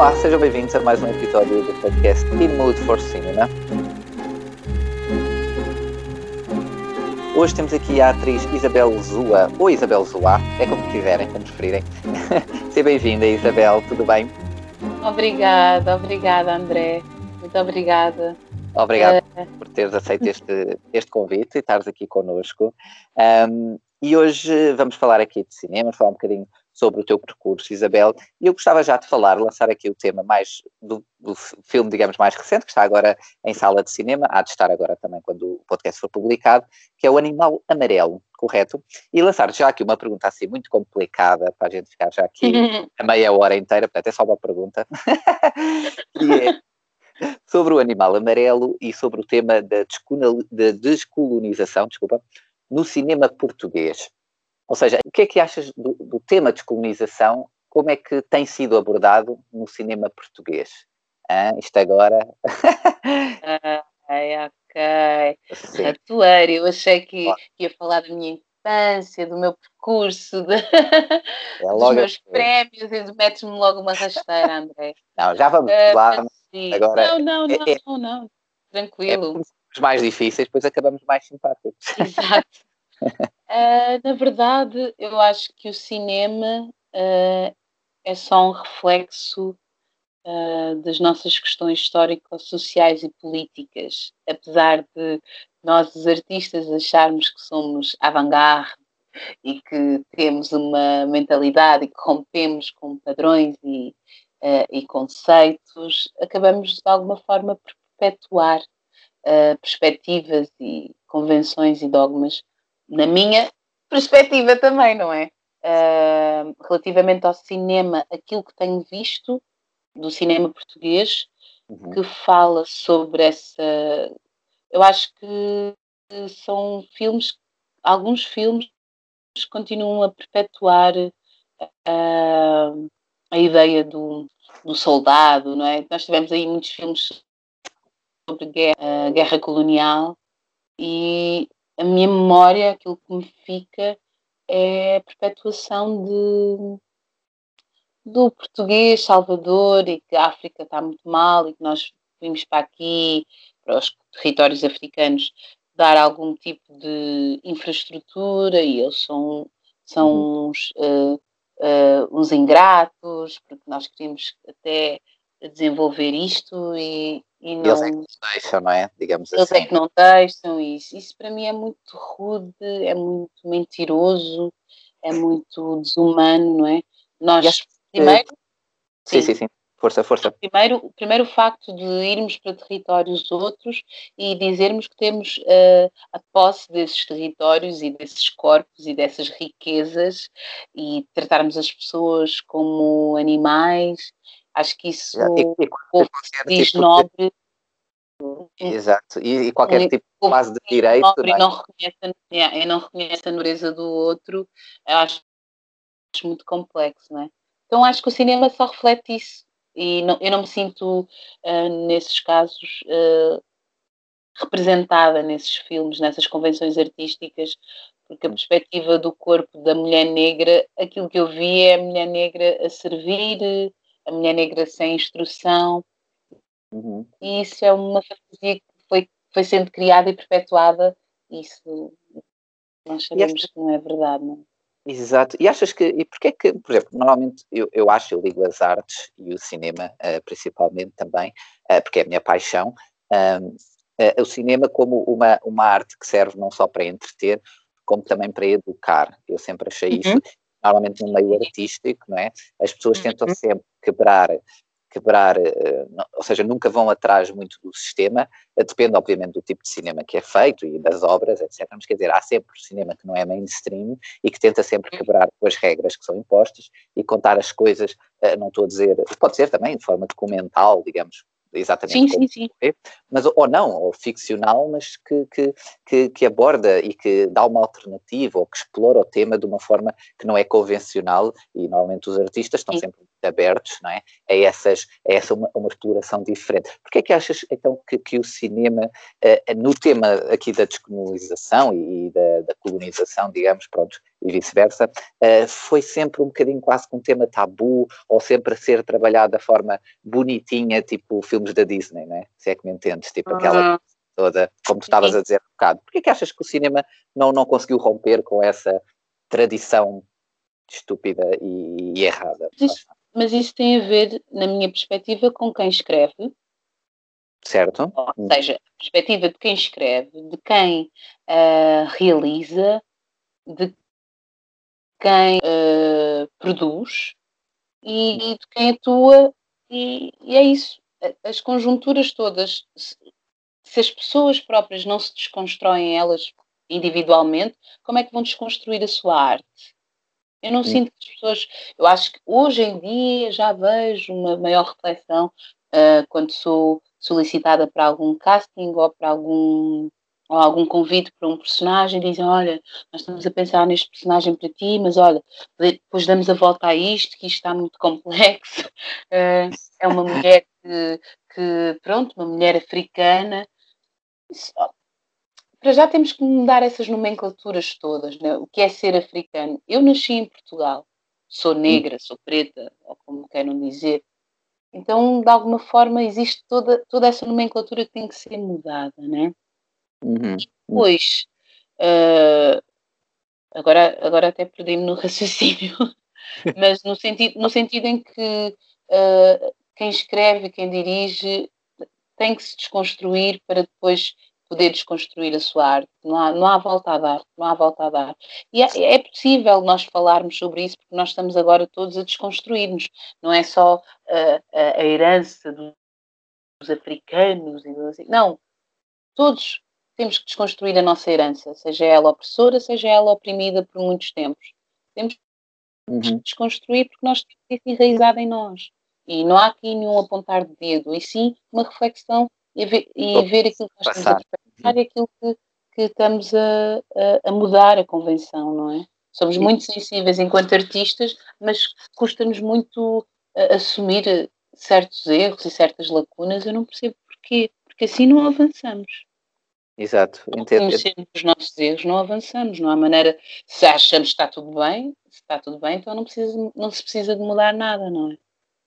Olá, sejam bem-vindos a mais um episódio do podcast In Mood for Cinema. Hoje temos aqui a atriz Isabel Zua, ou Isabel Zua, é como quiserem, como preferirem. Seja bem-vinda, Isabel, tudo bem? Obrigada, obrigada, André. Muito obrigada. Obrigado uh... por teres aceito este, este convite e estares aqui connosco. Um, e hoje vamos falar aqui de cinema, falar um bocadinho sobre o teu percurso, Isabel. E eu gostava já de falar, lançar aqui o tema mais do, do, filme, digamos, mais recente, que está agora em sala de cinema, há de estar agora também quando o podcast for publicado, que é o Animal Amarelo, correto? E lançar já aqui uma pergunta assim muito complicada, para a gente ficar já aqui a meia hora inteira, portanto é só uma pergunta, que é sobre o animal amarelo e sobre o tema da descolonização, desculpa, no cinema português. Ou seja, o que é que achas do, do tema descolonização? Como é que tem sido abordado no cinema português? Ah, isto agora. ok, ok. Sim. Eu achei que ia falar da minha infância, do meu percurso, de... é dos meus assim. prémios e metes-me logo uma rasteira, André. Não, já vamos uh, lá. Agora, não, não, é, não, não, não. Tranquilo. É os mais difíceis, depois acabamos mais simpáticos. Exato. Uh, na verdade, eu acho que o cinema uh, é só um reflexo uh, das nossas questões histórico-sociais e políticas. Apesar de nós, os artistas, acharmos que somos avant-garde e que temos uma mentalidade e que rompemos com padrões e, e conceitos, acabamos de alguma forma por perpetuar perspectivas e convenções e dogmas na minha perspectiva também, não é? Uh, relativamente ao cinema, aquilo que tenho visto do cinema português uhum. que fala sobre essa. Eu acho que são filmes, alguns filmes continuam a perpetuar uh, a ideia do, do, soldado, não é? Nós tivemos aí muitos filmes sobre guerra, uh, guerra colonial e a minha memória, aquilo que me fica é a perpetuação de, do português Salvador e que a África está muito mal e que nós vimos para aqui, para os territórios africanos, dar algum tipo de infraestrutura e eles são, são uhum. uns, uh, uh, uns ingratos, porque nós queríamos até desenvolver isto e, e não, eles é que não deixam, não é? Digamos eles assim. é que não deixam isso. Isso para mim é muito rude, é muito mentiroso, é muito desumano, não é? Nós, primeiro... Sim, sim, sim. sim. Força, força. Primeiro, primeiro o facto de irmos para territórios outros e dizermos que temos uh, a posse desses territórios e desses corpos e dessas riquezas e tratarmos as pessoas como animais Acho que isso e, e diz tipo nobre. De... Exato, e, e qualquer tipo de base de direito. Nobre, não reconhece, é, não reconhece a nobreza do outro, eu acho, acho muito complexo, não é? Então acho que o cinema só reflete isso. E não, eu não me sinto, uh, nesses casos, uh, representada nesses filmes, nessas convenções artísticas, porque a perspectiva do corpo da mulher negra, aquilo que eu vi é a mulher negra a servir, a mulher negra sem instrução. Uhum. E isso é uma fantasia que foi, foi sendo criada e perpetuada. Isso nós sabemos que não é verdade, não é? Exato. E achas que, e porquê que, por exemplo, normalmente eu, eu acho, eu ligo as artes e o cinema uh, principalmente também, uh, porque é a minha paixão, uh, o cinema como uma, uma arte que serve não só para entreter, como também para educar. Eu sempre achei uhum. isso normalmente no meio artístico, não é? As pessoas uhum. tentam sempre quebrar, quebrar, eh, ou seja, nunca vão atrás muito do sistema, eh, depende obviamente do tipo de cinema que é feito e das obras, etc. Mas quer dizer, há sempre cinema que não é mainstream e que tenta sempre quebrar com as regras que são impostas e contar as coisas, eh, não estou a dizer, pode ser também de forma documental, digamos, exatamente sim, sim, sim. mas ou não, ou ficcional, mas que, que, que, que, aborda e que dá uma alternativa ou que explora o tema de uma forma que não é convencional e normalmente os artistas estão sim. sempre abertos não é? a, essas, a essa uma, uma exploração diferente. Porquê é que achas então que, que o cinema, uh, no tema aqui da descolonização e, e da, da, colonização, digamos, pronto, e vice-versa, uh, foi sempre um bocadinho quase com um tema tabu ou sempre a ser trabalhado da forma bonitinha, tipo filmes da Disney, não é? Se é que me entendes, tipo aquela uhum. toda, como tu estavas a dizer um bocado. Porquê é que achas que o cinema não, não conseguiu romper com essa tradição estúpida e, e errada? Mas isso tem a ver, na minha perspectiva, com quem escreve. Certo. Ou seja, a perspectiva de quem escreve, de quem uh, realiza, de quem uh, produz e, e, de quem atua, e, e, é isso. As conjunturas todas, se, se as pessoas próprias não se desconstroem elas individualmente, como é que vão desconstruir a sua arte? Eu não sinto que as pessoas. Eu acho que hoje em dia já vejo uma maior reflexão uh, quando sou solicitada para algum casting ou para algum ou algum convite para um personagem, dizem, olha, nós estamos a pensar neste personagem para ti, mas olha, depois damos a volta a isto, que isto está muito complexo. Uh, é uma mulher que, que, pronto, uma mulher africana. Isso, para já temos que mudar essas nomenclaturas todas. Né? O que é ser africano? Eu nasci em Portugal, sou negra, sou preta, ou como queiram dizer. Então, de alguma forma, existe toda, toda essa nomenclatura que tem que ser mudada, né? Uhum. Depois, uh, agora, agora até perdi-me no raciocínio, mas no sentido, no sentido em que uh, quem escreve, quem dirige, tem que se desconstruir para depois poder desconstruir a sua arte. Não há, não há volta a dar, não há volta a dar. E é, é possível nós falarmos sobre isso porque nós estamos agora todos a desconstruir-nos. Não é só uh, a, herança dos africanos e. Não, todos temos que desconstruir a nossa herança, seja ela opressora, seja ela oprimida por muitos tempos. Temos que uhum. desconstruir porque nós temos isso enraizado em nós. E não há aqui nenhum apontar de dedo, e sim uma reflexão e ver, e ver aquilo que nós estamos a pensar e aquilo que, que estamos a, a, a, mudar a convenção, não é? Somos muito sensíveis enquanto artistas, mas custa-nos muito assumir certos erros e certas lacunas. Eu não percebo porquê, porque assim não avançamos. Exato, entendo. Conhecemos os nossos erros, não avançamos, não há maneira. Se achamos que está tudo bem, se está tudo bem, então não, precisa, não se precisa de mudar nada, não é?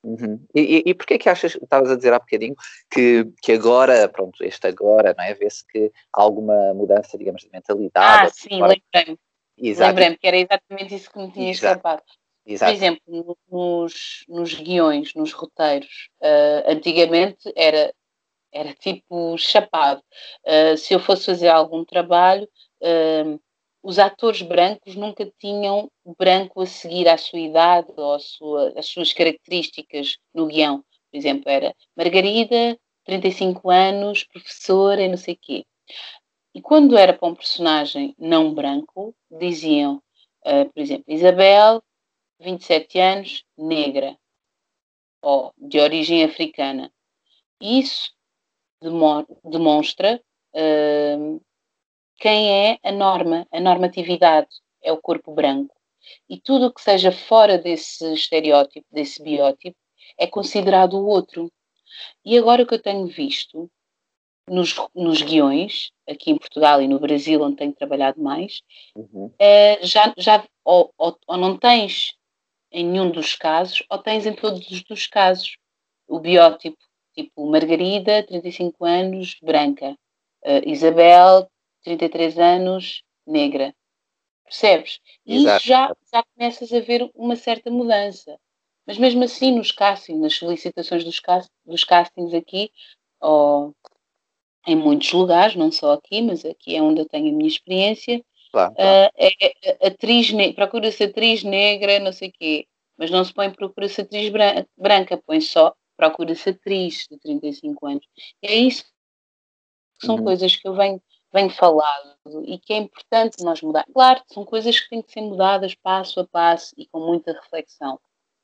Uhum. E, e, e porquê que achas, estavas a dizer há bocadinho, que, que agora, pronto, este agora, não é? Vê-se que há alguma mudança, digamos, de mentalidade. Ah, sim, lembrei-me. Lembrei-me que era exatamente isso que me tinha Exato. escapado. Exato. Por exemplo, nos, nos guiões, nos roteiros, uh, antigamente era, era tipo chapado. Uh, se eu fosse fazer algum trabalho, uh, os atores brancos nunca tinham branco a seguir à sua idade ou sua, às suas características no guião. Por exemplo, era Margarida, 35 anos, professora e não sei quê. E quando era para um personagem não branco, diziam, uh, por exemplo, Isabel, 27 anos, negra, ou de origem africana. Isso demonstra uh, quem é a norma, a normatividade, é o corpo branco. E tudo o que seja fora desse estereótipo, desse biótipo, é considerado o outro. E agora o que eu tenho visto nos, nos guiões, aqui em Portugal e no Brasil, onde tenho trabalhado mais, uhum. é, já, já ou, ou, ou, não tens em nenhum dos casos, ou tens em todos os casos o biótipo, tipo Margarida, 35 anos, branca, uh, Isabel, 33 anos, negra. Percebes? E Exato. isso já, já começas a ver uma certa mudança. Mas mesmo assim, nos castings, nas solicitações dos, cast, dos castings aqui, ou em muitos lugares, não só aqui, mas aqui é onde eu tenho a minha experiência, claro, claro. Uh, é, atriz procura-se atriz negra, não sei o quê, mas não se põe procura-se atriz branca, branca põe só procura-se atriz de 35 anos. E é isso que são uhum. coisas que eu venho vem falado e que é importante nós mudar. Claro, são coisas que têm que ser mudadas passo a passo e com muita reflexão.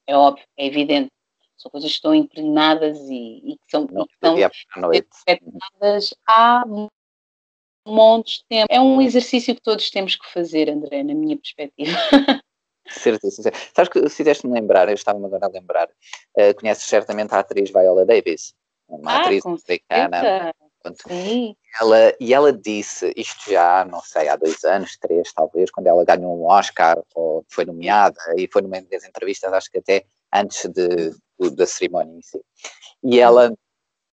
É óbvio, é evidente. São coisas que estão impregnadas e, e que são, e que estão há montes de tempo. É um exercício que todos temos que fazer, André, na minha perspectiva. Certíssimo. Sabes que fizeste-me lembrar, eu estava-me agora a lembrar, uh, conheces certamente a atriz Viola Davis, uma ah, atriz americana. Sim. Ela, e ela disse, isto já, não sei, há dois anos, três talvez, quando ela ganhou um Oscar, ou foi nomeada, e foi numa das entrevistas, acho que até antes de, de da cerimónia em si. E ela,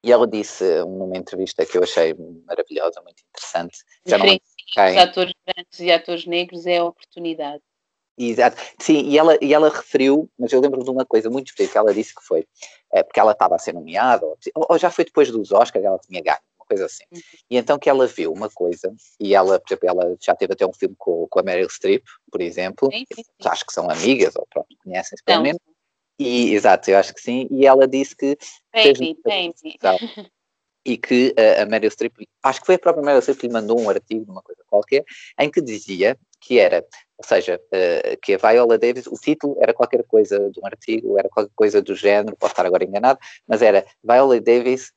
e ela disse numa entrevista que eu achei maravilhosa, muito interessante. Já não quem... atores brancos e atores negros é a oportunidade. Exato. Sim, e ela, e ela referiu, mas eu lembro de uma coisa muito específica, ela disse que foi, é, porque ela estava a ser nomeada, ou, ou, já foi depois dos Oscars, ela tinha ganho, coisa assim. Uhum. E então que ela viu uma coisa, e ela, por exemplo, ela já teve até um filme com, com a Meryl Streep, por exemplo, sim, sim, sim. acho que são amigas, ou pronto, conhecem-se pelo menos. E, exato, eu acho que sim, e ela disse que... Baby, baby. e que a, a Meryl Streep, acho que foi a própria Meryl Streep que lhe mandou um artigo, uma coisa qualquer, em que dizia que era, ou seja, uh, que a Viola Davis, o título era qualquer coisa de um artigo, era qualquer coisa do género, posso estar agora enganado, mas era Viola Davis,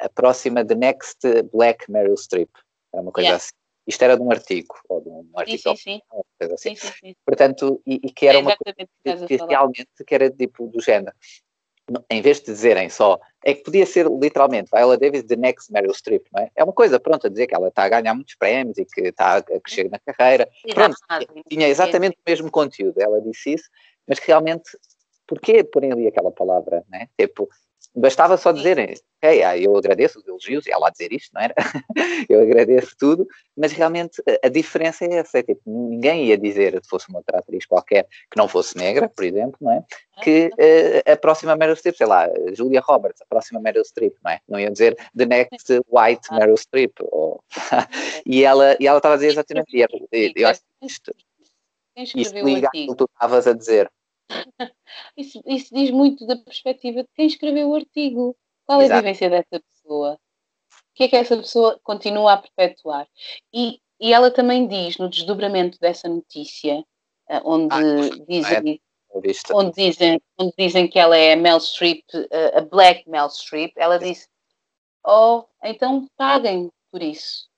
a próxima The Next Black Meryl Streep, era uma coisa yeah. assim. Isto era de um artigo, ou de um artigo, sim, sim, sim. Coisa assim. sim, sim, sim. Portanto, e, e que era é uma coisa que, que realmente que era tipo do género em vez de dizerem só, é que podia ser literalmente Viola Davis the next Meryl Streep, não é? É uma coisa, pronto, a dizer que ela está a ganhar muitos prémios e que está a crescer na carreira. Pronto, tinha exatamente o mesmo conteúdo, ela disse isso, mas realmente, porquê porem ali aquela palavra, né? Tipo, bastava só dizerem, ok, ah, eu agradeço os elogios, e ela a dizer isto, não era? eu agradeço tudo, mas realmente a, diferença é essa, é, tipo, ninguém ia dizer, se fosse uma outra atriz qualquer, que não fosse negra, por exemplo, não é? Que uh, a próxima Meryl Streep, sei lá, Julia Roberts, a próxima Meryl Streep, não é? Não iam dizer the next white Meryl Streep, ou... e ela e ela estava a dizer exatamente, e eu acho que isto, isto liga aquilo que tu estavas a dizer, isso, isso, diz muito da perspectiva de quem escreveu o artigo. Qual é Exato. a vivência dessa pessoa? O que é que essa pessoa continua a perpetuar? E, e ela também diz, no desdobramento dessa notícia, eh, onde, ah, dizem, é? onde, dizem, onde dizem que ela é a Mel Streep, a Black Mel Streep, ela disse: Oh, então paguem por isso.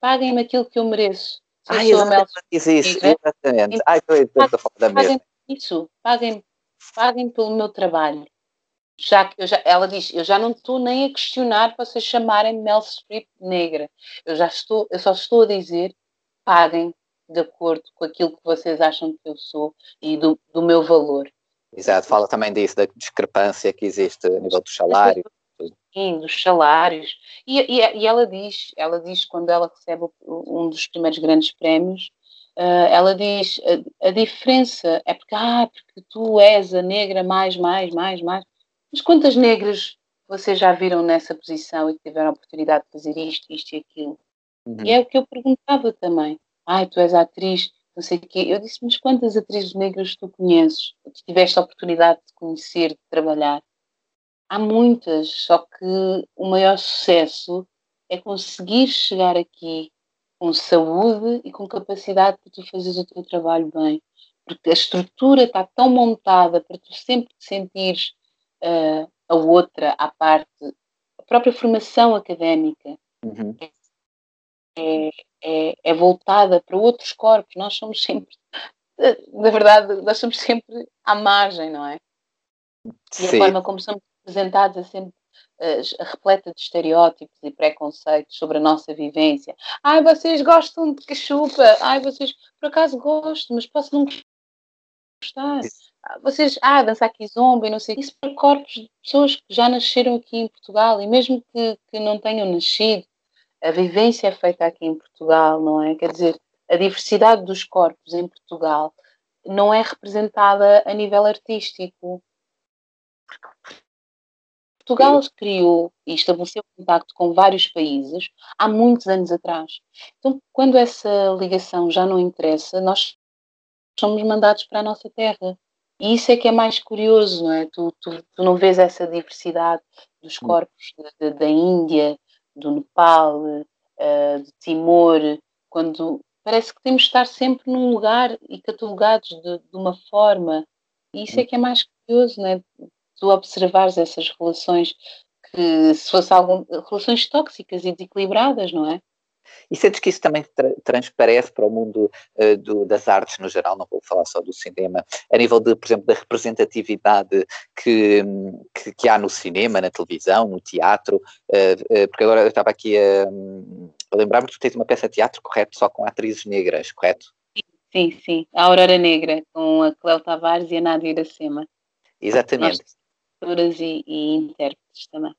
Paguem-me aquilo que eu mereço. Se ah, eu exatamente, isso, exatamente. Ai, estou, estou a falar da mesma isso, paguem, paguem pelo meu trabalho. Já que eu já, ela diz, eu já não estou nem a questionar para vocês chamarem Mel Streep negra. Eu já estou, eu só estou a dizer, paguem de acordo com aquilo que vocês acham que eu sou e do, do meu valor. Exato, fala também disso, da discrepância que existe a nível dos salários. Sim, dos salários. E, e, e, ela diz, ela diz quando ela recebe um dos primeiros grandes prémios, Uh, ela diz a, a, diferença é porque, ah, porque tu és a negra mais, mais, mais, mais. Mas quantas negras vocês já viram nessa posição e que tiveram a oportunidade de fazer isto, isto e aquilo? Uhum. E é o que eu perguntava também. Ai, tu és a atriz, não sei o quê. Eu disse, mas quantas atrizes negras tu conheces? Tu tiveste a oportunidade de conhecer, de trabalhar? Há muitas, só que o maior sucesso é conseguir chegar aqui com saúde e com capacidade para tu fazeres o teu trabalho bem. Porque a estrutura está tão montada para tu sempre te sentires uh, a outra à parte. A própria formação académica uhum. é, é, é, voltada para outros corpos. Nós somos sempre, na verdade, nós somos sempre à margem, não é? E a forma como somos apresentados é sempre repleta de estereótipos e preconceitos sobre a nossa vivência. Ai, vocês gostam de cachupa. Ai, vocês, por acaso gosto, mas posso não gostar. Ah, vocês, ah, dançar aqui zomba e não sei. Isso para corpos de pessoas que já nasceram aqui em Portugal e mesmo que, que não tenham nascido, a vivência é feita aqui em Portugal, não é? Quer dizer, a diversidade dos corpos em Portugal não é representada a nível artístico. Portugal criou e estabeleceu contacto com vários países há muitos anos atrás. Então, quando essa ligação já não interessa, nós somos mandados para a nossa terra. E isso é que é mais curioso, não é? Tu, tu, tu não vês essa diversidade dos hum. corpos de, de, da Índia, do Nepal, uh, de Timor, quando parece que temos de estar sempre num lugar e catalogados de, de uma forma. E isso é hum. que é mais curioso, não é? Tu observares essas relações que se fosse algum relações tóxicas e desequilibradas, não é? E sentes que isso também tra transparece para o mundo uh, do, das artes no geral, não vou falar só do cinema, a nível de, por exemplo, da representatividade que, que, que há no cinema, na televisão, no teatro, uh, uh, porque agora eu estava aqui a, a lembrar-me que tu tens uma peça de teatro, correto, só com atrizes negras, correto? Sim, sim, a Aurora Negra, com a Cléo Tavares e a Nádia Iracema. Exatamente. Nós, e, e intérpretes também.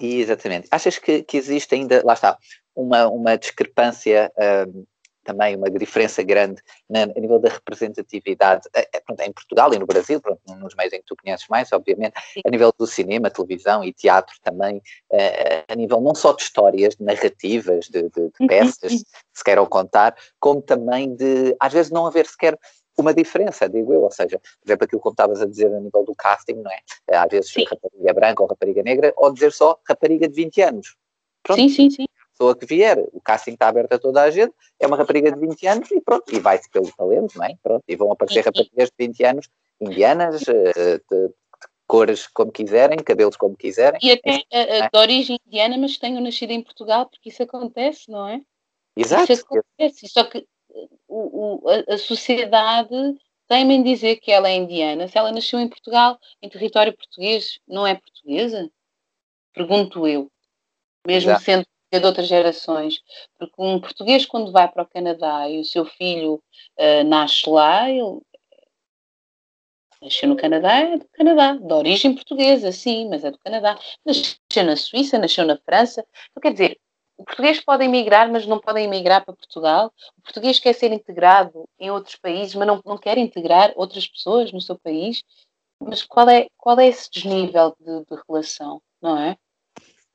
Exatamente. Achas que, que existe ainda, lá está, uma, uma discrepância, um, também uma diferença grande na, a nível da representatividade é, é, em Portugal e no Brasil, pronto, nos meios em que tu conheces mais, obviamente, Sim. a nível do cinema, televisão e teatro também, uh, a nível não só de histórias, de narrativas, de, de, de uhum, peças que se queiram contar, como também de, às vezes, não haver sequer uma diferença, digo eu, ou seja, por exemplo, aquilo que estavas a dizer a nível do casting, não é? Às vezes sim. rapariga branca ou rapariga negra, ou dizer só rapariga de 20 anos. Pronto. Sim, sim, sim pessoa que vier, o casting está aberto a toda a gente, é uma rapariga de 20 anos e pronto, e vai-se pelo talento, não é? Pronto, e vão aparecer raparigas de 20 anos, indianas, eh, de, de cores como quiserem, cabelos como quiserem. E até é? de origem indiana, mas tenham nascido em Portugal, porque isso acontece, não é? Exato. Isso acontece, só que o, o, a, a sociedade tem-me em dizer que ela é indiana. Se ela nasceu em Portugal, em território português, não é portuguesa? Pergunto eu. Mesmo Exato. sendo de outras gerações. Porque um português, quando vai para o Canadá e o seu filho uh, nasce lá, ele nasceu no Canadá, é do Canadá, de origem portuguesa, sim, mas é do Canadá. Nasceu na Suíça, nasceu na França. Então, quer dizer, o português pode emigrar, mas não pode emigrar para Portugal. O português quer ser integrado em outros países, mas não, não quer integrar outras pessoas no seu país. Mas qual é, qual é esse desnível de, de relação, não é?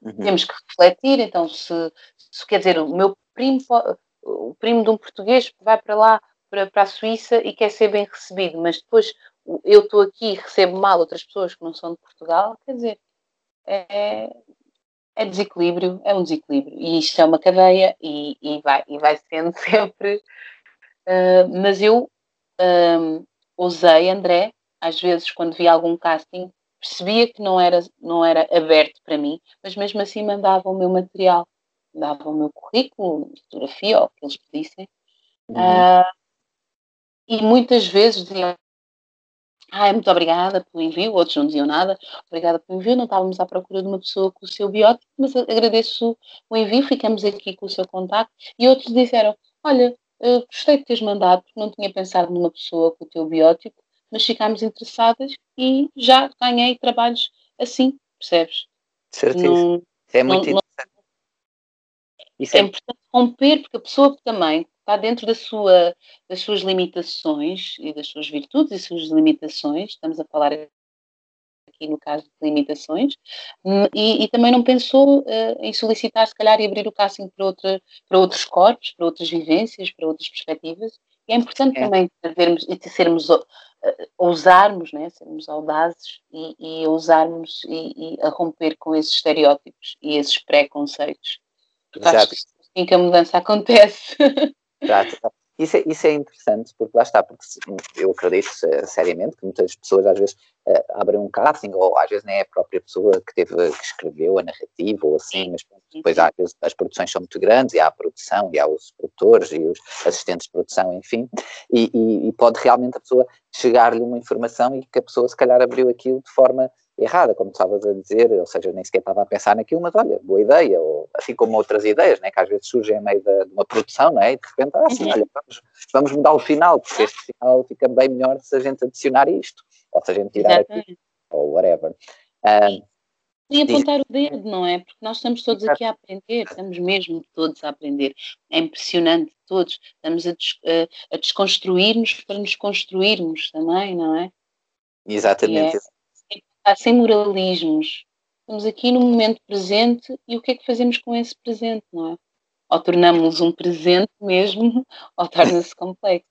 Uhum. Temos que refletir, então, se, se, quer dizer, o meu primo, o primo de um português vai para lá, para, para a Suíça e quer ser bem recebido, mas depois eu estou aqui e recebo mal outras pessoas que não são de Portugal, quer dizer, é, é desequilíbrio, é um desequilíbrio. E isto é uma cadeia e, e, vai, e vai sendo sempre. Uh, mas eu uh, usei André, às vezes, quando vi algum casting, percebia que não era, não era aberto para mim, mas mesmo assim mandava o meu material, mandava o meu currículo, fotografia, ou o que eles pedissem. Uhum. Uh, e muitas vezes diziam, ah, muito obrigada pelo envio, outros não diziam nada, obrigada pelo envio, não estávamos à procura de uma pessoa com o seu biótipo, mas agradeço o envio, ficamos aqui com o seu contato. E outros disseram, olha, gostei de teres mandado, porque não tinha pensado numa pessoa com o teu biótipo, mas ficámos interessadas e já ganhei trabalhos assim, percebes? Certíssimo. é muito não, interessante. É, é importante romper, porque a pessoa também está dentro da sua, das suas limitações e das suas virtudes e suas limitações, estamos a falar aqui no caso de limitações, e, e também não pensou uh, em solicitar, se calhar, e abrir o casting para, outra, para outros corpos, para outras vivências, para outras perspectivas. E é importante é. também vermos e sermos ousarmos, né, sermos audazes e, e ousarmos e, e, a romper com esses estereótipos e esses preconceitos. Porque Exato. acho que assim que a mudança acontece. Exato. Isso é, isso é interessante, porque lá está, porque eu acredito seriamente que muitas pessoas às vezes uh, abrem um casting, ou às vezes nem é a própria pessoa que teve, que escreveu a narrativa, ou assim, mas depois às vezes as produções são muito grandes, e há a produção, e há os produtores, e os assistentes de produção, enfim, e, e, e pode realmente a pessoa chegar-lhe uma informação e que a pessoa se calhar abriu aquilo de forma errada, como estavas a dizer, ou seja, nem sequer estava a pensar naquilo, mas olha, boa ideia, ou assim como outras ideias, né, que às vezes surgem em meio de, de uma produção, né, e de repente, ah, sim, uhum. olha, vamos, vamos mudar o final, porque este final fica bem melhor se a gente adicionar isto, ou se a gente tirar aqui, ou whatever. Um, e apontar o dedo, não é? Porque nós estamos todos aqui a aprender, estamos mesmo todos a aprender. É impressionante, todos. Estamos a, des, a, a desconstruir-nos para nos construirmos também, não é? Exatamente. É, sem moralismos. Estamos aqui no momento presente e o que é que fazemos com esse presente, não é? Ou tornamos um presente mesmo, ou torna-se complexo.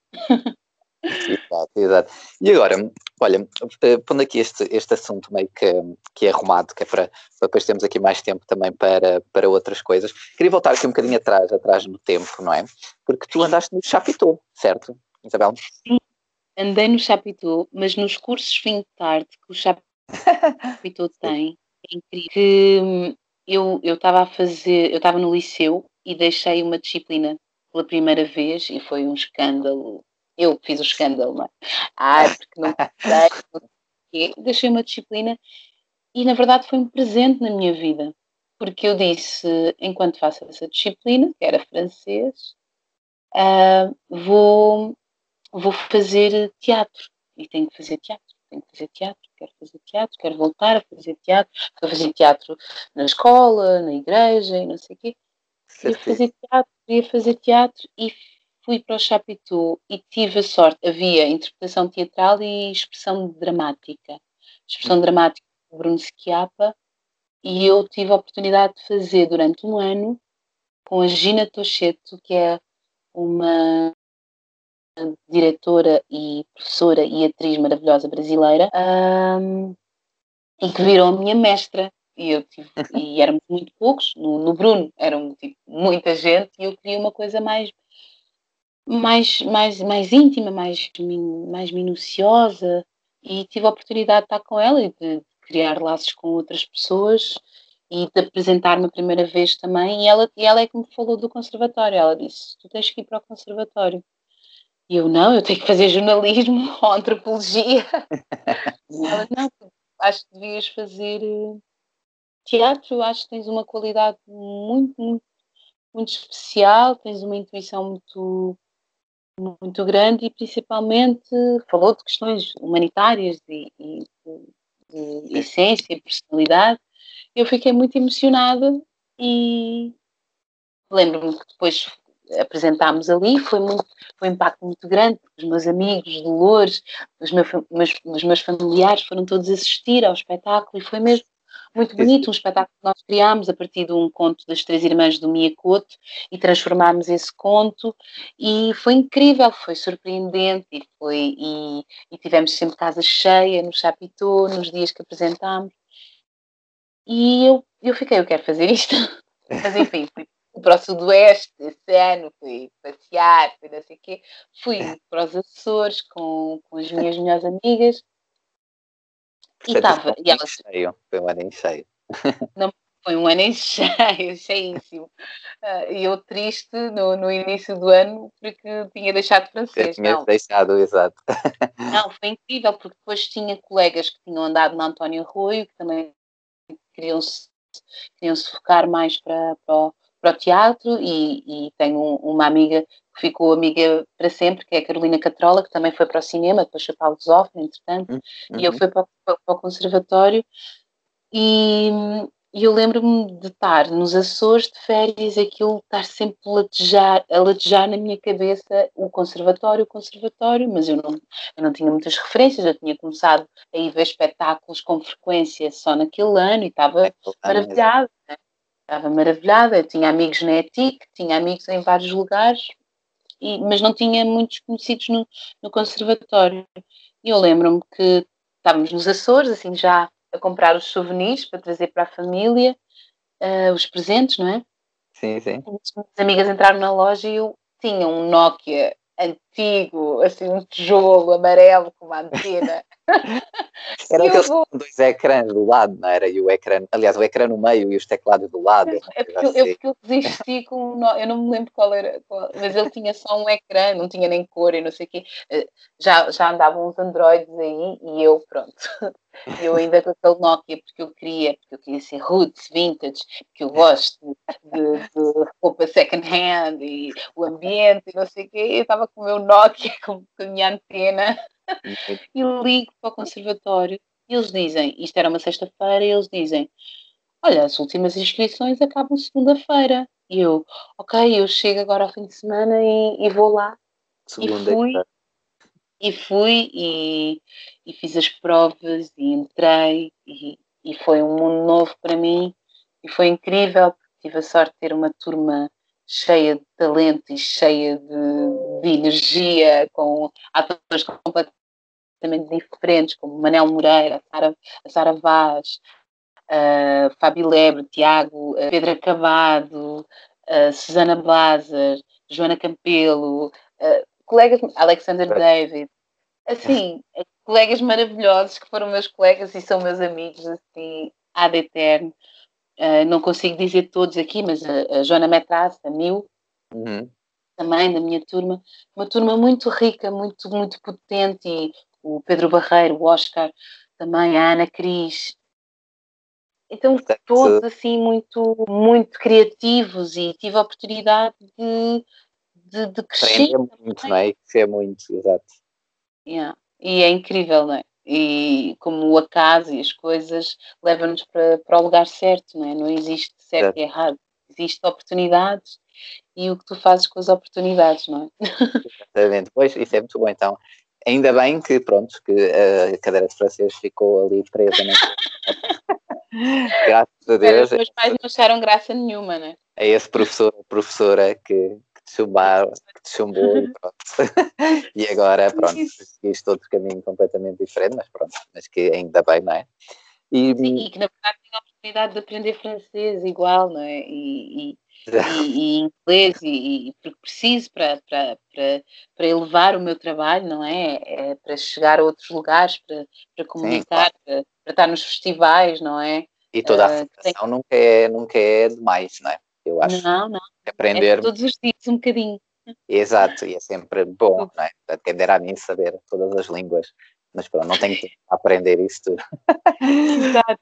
Exato, exato. E agora, olha, eh, pondo aqui este, este assunto meio que, que é arrumado, que é para, para depois termos aqui mais tempo também para, para outras coisas, queria voltar aqui um bocadinho atrás, atrás no tempo, não é? Porque tu andaste no Chapitou, certo, Isabel? Sim, andei no Chapitou, mas nos cursos fim de tarde que o Chapitou Vitor tem, é incrível. Que hum, eu estava a fazer, eu estava no liceu e deixei uma disciplina pela primeira vez e foi um escândalo. Eu fiz o escândalo, não é? Ah, porque não sei, deixei uma disciplina e na verdade foi um presente na minha vida, porque eu disse, enquanto faço essa disciplina, que era francês, uh, vou, vou fazer teatro e tenho que fazer teatro tenho que fazer teatro, quero fazer teatro, quero voltar a fazer teatro, quero fazer teatro na escola, na igreja e não sei o quê. Queria fazer teatro, queria fazer teatro e fui para o Chapitou e tive a sorte, havia interpretação teatral e expressão dramática. Expressão hum. dramática do Bruno Schiappa e eu tive a oportunidade de fazer durante um ano com a Gina Tocheto, que é uma diretora e professora e atriz maravilhosa brasileira, um, e que virou a minha mestra. E, eu tive, e éramos muito poucos, no, no Bruno eram tipo, muita gente, e eu queria uma coisa mais mais, mais, mais íntima, mais, mais minuciosa, e tive a oportunidade de estar com ela e de criar laços com outras pessoas e de apresentar-me a primeira vez também. E ela, e ela é que me falou do conservatório. Ela disse: Tu tens que ir para o conservatório. E eu, não, eu tenho que fazer jornalismo ou antropologia. ela, não, acho que devias fazer eh, teatro, acho que tens uma qualidade muito, muito, muito especial, tens uma intuição muito, muito grande e principalmente falou de questões humanitárias e, e de, de essência e personalidade. Eu fiquei muito emocionada e lembro-me que depois apresentámos ali, foi, muito, foi um impacto muito grande, os meus amigos de Lourdes, os meus, meus, os meus familiares foram todos assistir ao espetáculo e foi mesmo muito bonito, um espetáculo que nós criámos a partir de um conto das Três Irmãs do Miyakoto e transformámos esse conto e foi incrível, foi surpreendente e, foi, e, e tivemos sempre casa cheia no Chapitão, nos dias que apresentámos. E eu, eu fiquei, eu quero fazer isto, mas enfim, fui para o Sudoeste esse ano, fui passear, fui não sei o quê. Fui para os Açores com, com as minhas melhores amigas. E estava. E elas... cheio, foi um ano em cheio. Não, foi um ano em cheio, cheíssimo. Uh, e eu triste no, no início do ano porque tinha deixado francês. Tinha deixado, exato. Não, foi incrível porque depois tinha colegas que tinham andado na António Arroio que também queriam se, queriam -se focar mais para, para, para o teatro e, e tenho um, uma amiga que ficou amiga para sempre, que é a Carolina Catrola, que também foi para o cinema, depois foi para o Lusófono, entretanto, uhum. e eu fui para, para, para, o conservatório e, e eu lembro-me de estar nos Açores de férias, aquilo estar sempre a latejar, a latejar na minha cabeça o conservatório, o conservatório, mas eu não, eu não tinha muitas referências, eu tinha começado a ir ver espetáculos com frequência só naquele ano e estava maravilhada. Né? Estava maravilhada, tinha amigos na ETIC, tinha amigos em vários lugares, e, mas não tinha muitos conhecidos no, no conservatório. E eu lembro-me que estávamos nos Açores, assim, já a comprar os souvenirs para trazer para a família, uh, os presentes, não é? Sim, sim. As amigas entraram na loja e eu tinha um Nokia antigo, assim, um tijolo amarelo com uma antena. Era aqueles vou... dois ecrãs do lado, não era? E o ecrã, aliás, o ecrã no meio e os teclados do lado. É porque, eu, porque eu resisti com. Eu não me lembro qual era, qual, mas ele tinha só um ecrã, não tinha nem cor e não sei o quê. Eh, já, já andavam uns Androids aí e eu, pronto. Eu ainda com aquele Nokia, porque eu queria, porque eu queria ser roots, vintage, porque eu gosto de, de roupa second hand e o ambiente e não sei o quê. Eu estava com o meu Nokia, com, com a minha antena e ligo para o conservatório e eles dizem, isto era uma sexta-feira, e eles dizem, olha, as últimas inscrições acabam segunda-feira. E eu, ok, eu chego agora ao fim de semana e, e vou lá. Segunda e fui, e fui e, e, fiz as provas e entrei e, e foi um mundo novo para mim e foi incrível porque tive a sorte de ter uma turma cheia de talento e cheia de, de energia, com atores completamente diferentes, como Manel Moreira, a Sara Vaz, uh, Fábio Lebre, Tiago, uh, Pedro Acabado, uh, Susana Blazar, Joana Campelo, uh, colegas, Alexander David, assim, colegas maravilhosos que foram meus colegas e são meus amigos, assim, ad eterno. Uh, não consigo dizer todos aqui, mas a, a Joana Metraz, a Mil, uhum. também da minha turma, uma turma muito rica, muito, muito potente, e o Pedro Barreiro, o Oscar, também a Ana Cris. Então, Portanto, todos assim muito, muito criativos e tive a oportunidade de, de, de crescer. Aprender muito, não é? Crescer muito, exato. Yeah. E é incrível, não é? E como o acaso e as coisas levam-nos para, para o lugar certo, não é? Não existe certo e errado. Existem oportunidades e o que tu fazes com as oportunidades, não é? Exatamente. Pois, isso é muito bom. Então, ainda bem que, pronto, que a cadeira de francês ficou ali presa. Né? Graças a Deus. Os meus pais não acharam graça nenhuma, né? É esse professor professora que, chumbou e pronto. e agora, pronto, seguiste outro caminho completamente diferente, mas pronto, mas que ainda bem, não é? E, Sim, e que na verdade tenho a oportunidade de aprender francês igual, não é? E, e, e, e inglês, e, porque preciso para, para, para, para elevar o meu trabalho, não é? é para chegar a outros lugares, para, para comunicar, Sim, claro. para, para estar nos festivais, não é? E toda a uh, formação tem... nunca, é, nunca é demais, não é? Eu acho. Não, não. Aprender. É todos os dias um bocadinho. Exato, e é sempre bom, não é? Atender a mim saber todas as línguas. Mas pronto, não tenho que aprender isso tudo. Exato.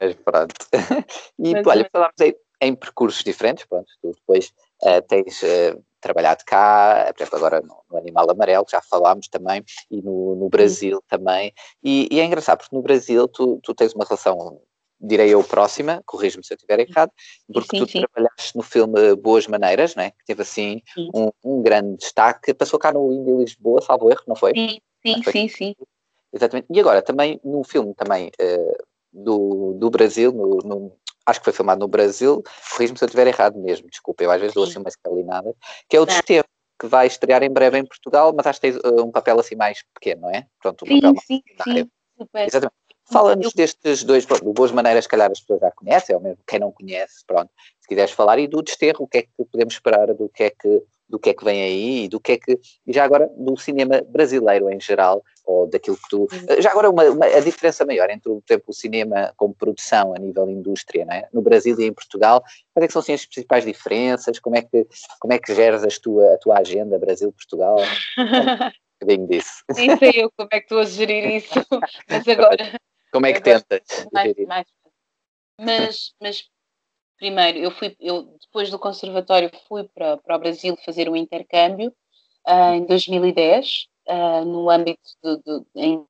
Mas pronto. E Mas, olha, falámos aí em percursos diferentes, pronto, tu depois uh, tens uh, trabalhado cá, por exemplo, agora no, no, Animal Amarelo, já falámos também, e no, no Brasil Sim. também, e, e, é engraçado, porque no Brasil tu, tu tens uma relação direi eu, próxima, corrijo-me se eu estiver errado, porque sim, tu sim. trabalhaste no filme Boas Maneiras, né? que teve assim um, um, grande destaque, passou cá no Índia Lisboa, salvo erro, não foi? Sim, sim, foi? sim, sim. Exatamente. E agora, também no filme também uh, do, do Brasil, no, no, acho que foi filmado no Brasil, corrijo-me se eu estiver errado mesmo, desculpa, eu às vezes dou assim uma escalinada, que é o Desterro, que vai estrear em breve em Portugal, mas acho que tem uh, um papel assim mais pequeno, não é? Pronto, um sim, papel sim, sim, super. Exatamente. Fala-nos destes dois, de boas maneiras, se calhar as pessoas já conhecem, ou mesmo quem não conhece, pronto, se quiseres falar, e do desterro, o que é que podemos esperar, do que é que, do que, é que vem aí, e do que é que, e já agora, do cinema brasileiro em geral, ou daquilo que tu, uhum. já agora uma, uma, a diferença maior entre, por exemplo, o cinema como produção a nível indústria, não é? no Brasil e em Portugal, quais é que são assim, as principais diferenças, como é que, como é que geres a tua, a tua agenda Brasil-Portugal? um bocadinho disso. Nem sei eu como é que estou a gerir isso, mas agora... Como é que tentas? Mais, mais, mas, mas primeiro, eu fui, eu depois do conservatório fui para, para o Brasil fazer um intercâmbio uh, em 2010, uh, ah, no âmbito de, de, em,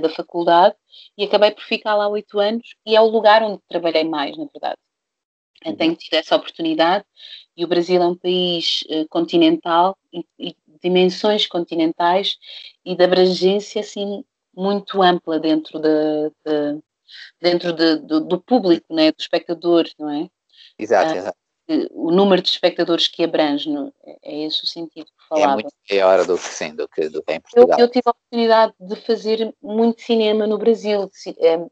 da faculdade, e acabei por ficar lá oito anos, e é o lugar onde trabalhei mais, na verdade. Eu tenho tido essa oportunidade, e o Brasil é um país uh, continental, e, e dimensões continentais, e de abrangência, assim, muito ampla dentro, de, de dentro de, do, do, público, né, do espectador, não é? Exato, ah, exato. O número de espectadores que abrange, não, é, é esse o sentido que é falava. É muito maior do que, sim, do que, do que em Portugal. Eu, eu tive a oportunidade de fazer muito cinema no Brasil, é,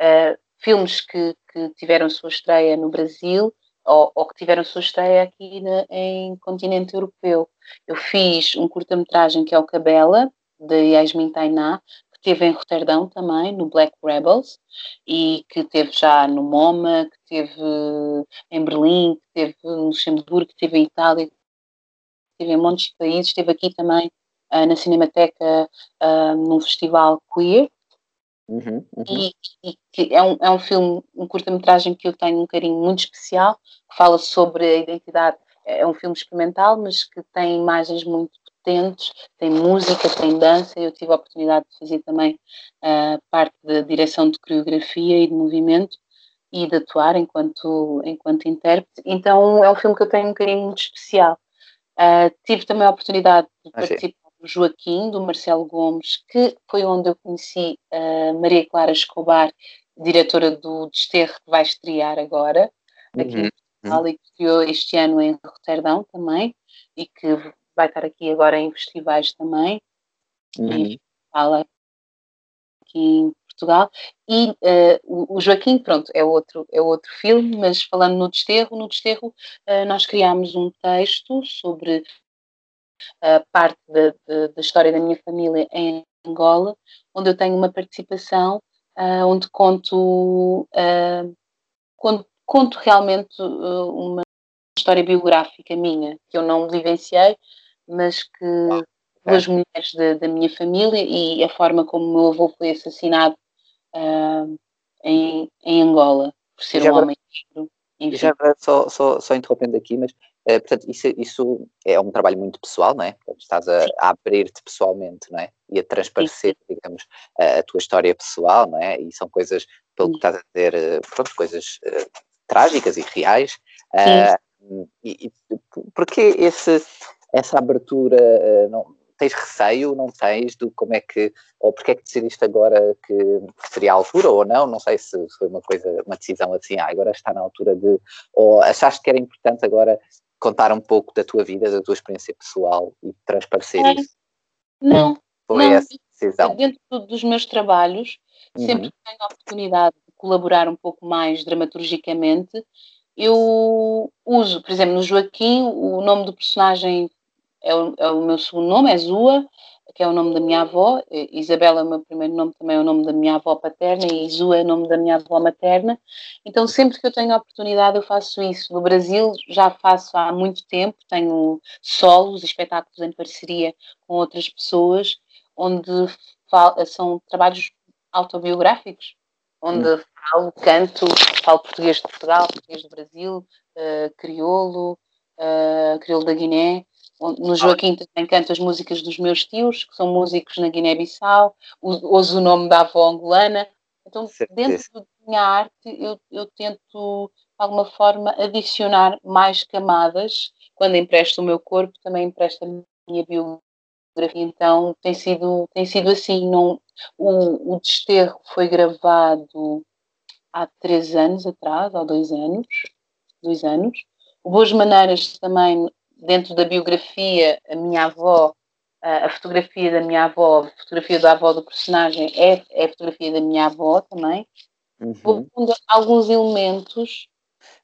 é, filmes que, que tiveram sua estreia no Brasil ou, ou, que tiveram sua estreia aqui na, em continente europeu. Eu fiz um curta-metragem que é o Cabela, de Yasmin Tainá, teve em Roterdão também, no Black Rebels, e que teve já no MoMA, que teve em Berlim, que teve no Luxemburgo, que teve em Itália, que teve em montes de países, esteve aqui também uh, na Cinemateca uh, num festival queer. Uhum, uhum. E, e, que é um, é um filme, um curta-metragem que eu tenho um carinho muito especial, que fala sobre a identidade, é um filme experimental, mas que tem imagens muito potentes, tem música, tem dança. Eu tive a oportunidade de fazer também uh, parte da direção de coreografia e de movimento e de atuar enquanto, enquanto intérprete. Então é um filme que eu tenho um carinho muito especial. Uh, tive também a oportunidade de ah, participar do Joaquim, do Marcelo Gomes, que foi onde eu conheci a Maria Clara Escobar, diretora do Desterro, que vai estrear agora, aqui uhum. em Portugal, e que estreou este ano em Roterdão também, e que vai estar aqui agora em festivais também, uhum. e fala aqui em Portugal. E uh, o Joaquim, pronto, é outro, é outro filme, mas falando no Desterro, no Desterro uh, nós criámos um texto sobre a parte da, da, história da minha família em Angola, onde eu tenho uma participação uh, onde conto conto, conto realmente uma história biográfica minha, que eu não vivenciei, mas que ah, duas mulheres da minha família e a forma como o meu avô foi assassinado uh, em, em Angola, por ser um homem negro. Já só, só, só interrompendo aqui, mas uh, portanto, isso, isso é um trabalho muito pessoal, não é? Portanto, estás a, a abrir-te pessoalmente, não é? E a transparecer, Sim. digamos, a, a, tua história pessoal, não é? E são coisas, pelo Sim. que estás a dizer, eh, pronto, coisas uh, trágicas e reais. Uh, e, e porquê esse, essa abertura? não, tens receio, não tens, do como é que, ou porque é que decidiste agora que, seria a altura ou não, não sei se foi uma coisa, uma decisão assim, ah, agora está na altura de, ou achaste que era importante agora contar um pouco da tua vida, da tua experiência pessoal e transparecer é. isso? Não, foi não, essa decisão? Dentro dos meus trabalhos, uhum. sempre que tenho a oportunidade de colaborar um pouco mais dramaturgicamente, eu uso, por exemplo, no Joaquim, o nome do personagem é o, é o meu segundo nome, é Zua, que é o nome da minha avó. Isabela é o meu primeiro nome, também é o nome da minha avó paterna, e Zua é o nome da minha avó materna. Então, sempre que eu tenho a oportunidade, eu faço isso. No Brasil, já faço há muito tempo, tenho solos, espetáculos em parceria com outras pessoas, onde são trabalhos autobiográficos, onde hum. falo, canto, falo português de Portugal, português do Brasil, uh, crioulo, uh, crioulo da Guiné, no Joaquim também canto as músicas dos meus tios, que são músicos na Guiné-Bissau, uso o nome da avó angolana. Então, dentro da minha arte, eu, eu tento, de alguma forma, adicionar mais camadas. Quando empresto o meu corpo, também empresto a minha biografia. Então, tem sido, tem sido assim. Não, o, o desterro foi gravado há três anos atrás, há dois anos. Dois anos. O Boas Maneiras também dentro da biografia, a minha avó, a fotografia da minha avó, a fotografia da avó do personagem é, é a fotografia da minha avó também. Uhum. Vou pondo alguns elementos.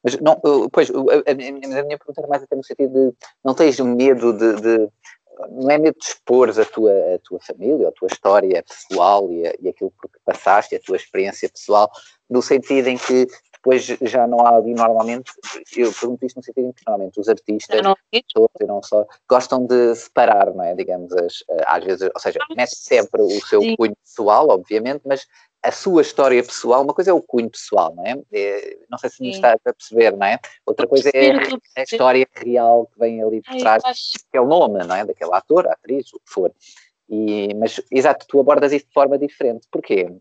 Mas, não, pois, a, minha, a minha pergunta era mais até no sentido de não tens medo de, de não é medo de expor a tua, a tua família, a tua história pessoal e, a, e aquilo por que passaste, a tua experiência pessoal, no sentido em que depois já não há ali normalmente, eu pergunto isto no sentido em que normalmente os artistas, não, todos e não só, gostam de separar, não é? Digamos, as, eh, às vezes, ou seja, mete sempre o seu Sim. cunho pessoal, obviamente, mas a sua história pessoal, uma coisa é o cunho pessoal, não é? é não sei se me está a perceber, não é? Outra coisa é a história real que vem ali por trás daquele nome, não é? Daquele ator, atriz, o que for. E, mas, exato, tu abordas isso de forma diferente. Porquê?